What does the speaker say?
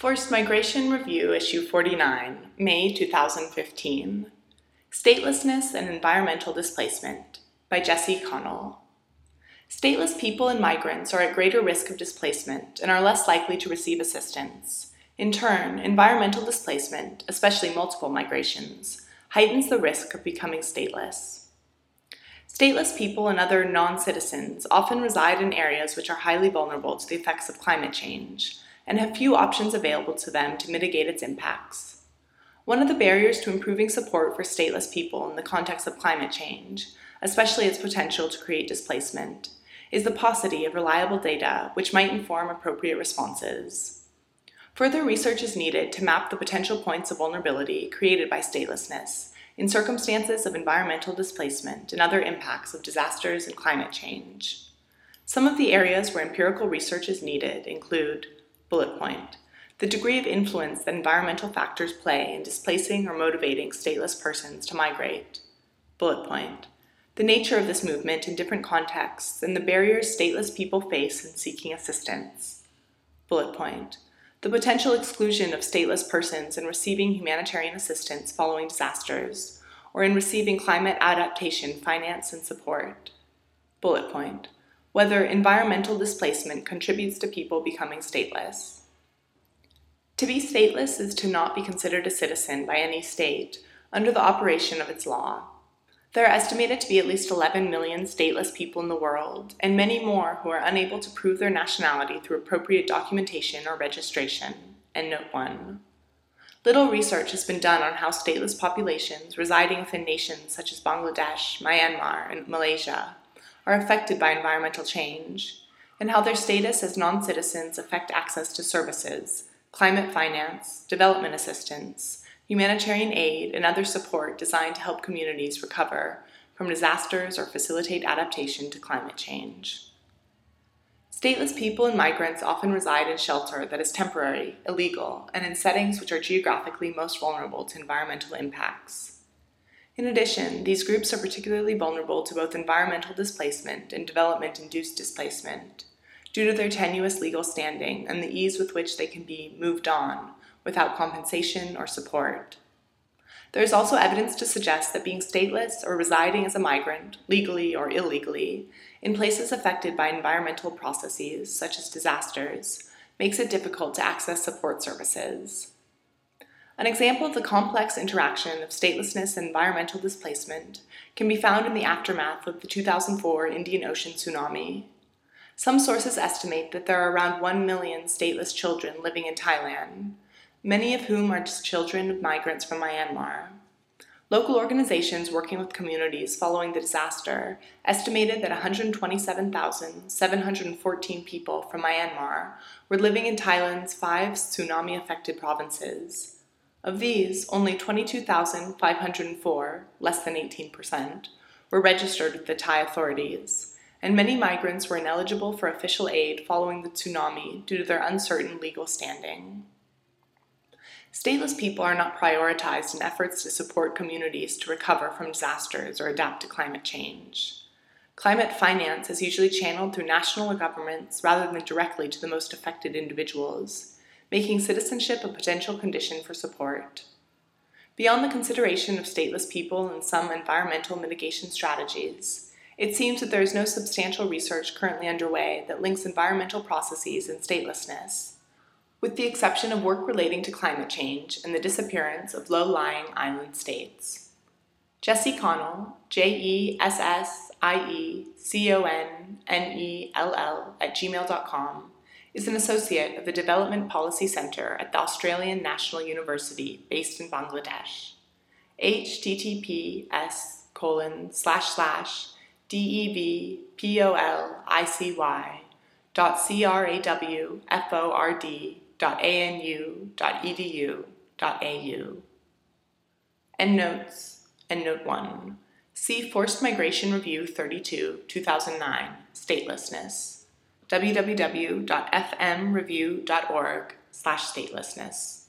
Forced Migration Review, Issue 49, May 2015. Statelessness and Environmental Displacement by Jessie Connell. Stateless people and migrants are at greater risk of displacement and are less likely to receive assistance. In turn, environmental displacement, especially multiple migrations, heightens the risk of becoming stateless. Stateless people and other non citizens often reside in areas which are highly vulnerable to the effects of climate change and have few options available to them to mitigate its impacts. One of the barriers to improving support for stateless people in the context of climate change, especially its potential to create displacement, is the paucity of reliable data which might inform appropriate responses. Further research is needed to map the potential points of vulnerability created by statelessness in circumstances of environmental displacement and other impacts of disasters and climate change. Some of the areas where empirical research is needed include Bullet point. The degree of influence that environmental factors play in displacing or motivating stateless persons to migrate. Bullet point. The nature of this movement in different contexts and the barriers stateless people face in seeking assistance. Bullet point. The potential exclusion of stateless persons in receiving humanitarian assistance following disasters or in receiving climate adaptation finance and support. Bullet point whether environmental displacement contributes to people becoming stateless. To be stateless is to not be considered a citizen by any state under the operation of its law. There are estimated to be at least 11 million stateless people in the world, and many more who are unable to prove their nationality through appropriate documentation or registration. And note 1. Little research has been done on how stateless populations residing within nations such as Bangladesh, Myanmar, and Malaysia are affected by environmental change, and how their status as non citizens affect access to services, climate finance, development assistance, humanitarian aid, and other support designed to help communities recover from disasters or facilitate adaptation to climate change. Stateless people and migrants often reside in shelter that is temporary, illegal, and in settings which are geographically most vulnerable to environmental impacts. In addition, these groups are particularly vulnerable to both environmental displacement and development induced displacement due to their tenuous legal standing and the ease with which they can be moved on without compensation or support. There is also evidence to suggest that being stateless or residing as a migrant, legally or illegally, in places affected by environmental processes such as disasters, makes it difficult to access support services. An example of the complex interaction of statelessness and environmental displacement can be found in the aftermath of the 2004 Indian Ocean tsunami. Some sources estimate that there are around 1 million stateless children living in Thailand, many of whom are just children of migrants from Myanmar. Local organizations working with communities following the disaster estimated that 127,714 people from Myanmar were living in Thailand's five tsunami affected provinces. Of these, only 22,504, less than 18%, were registered with the Thai authorities, and many migrants were ineligible for official aid following the tsunami due to their uncertain legal standing. Stateless people are not prioritized in efforts to support communities to recover from disasters or adapt to climate change. Climate finance is usually channeled through national governments rather than directly to the most affected individuals, making citizenship a potential condition for support. Beyond the consideration of stateless people and some environmental mitigation strategies, it seems that there is no substantial research currently underway that links environmental processes and statelessness, with the exception of work relating to climate change and the disappearance of low lying island states. Jessie Connell, J E S S I E C O N N E L L, at gmail.com is an associate of the Development Policy Center at the Australian National University based in Bangladesh. https colon slash slash devpolicy dot crawford dot anu dot edu dot au. Endnotes, Endnote 1. See Forced Migration Review 32, 2009, Statelessness www.fmreview.org slash statelessness.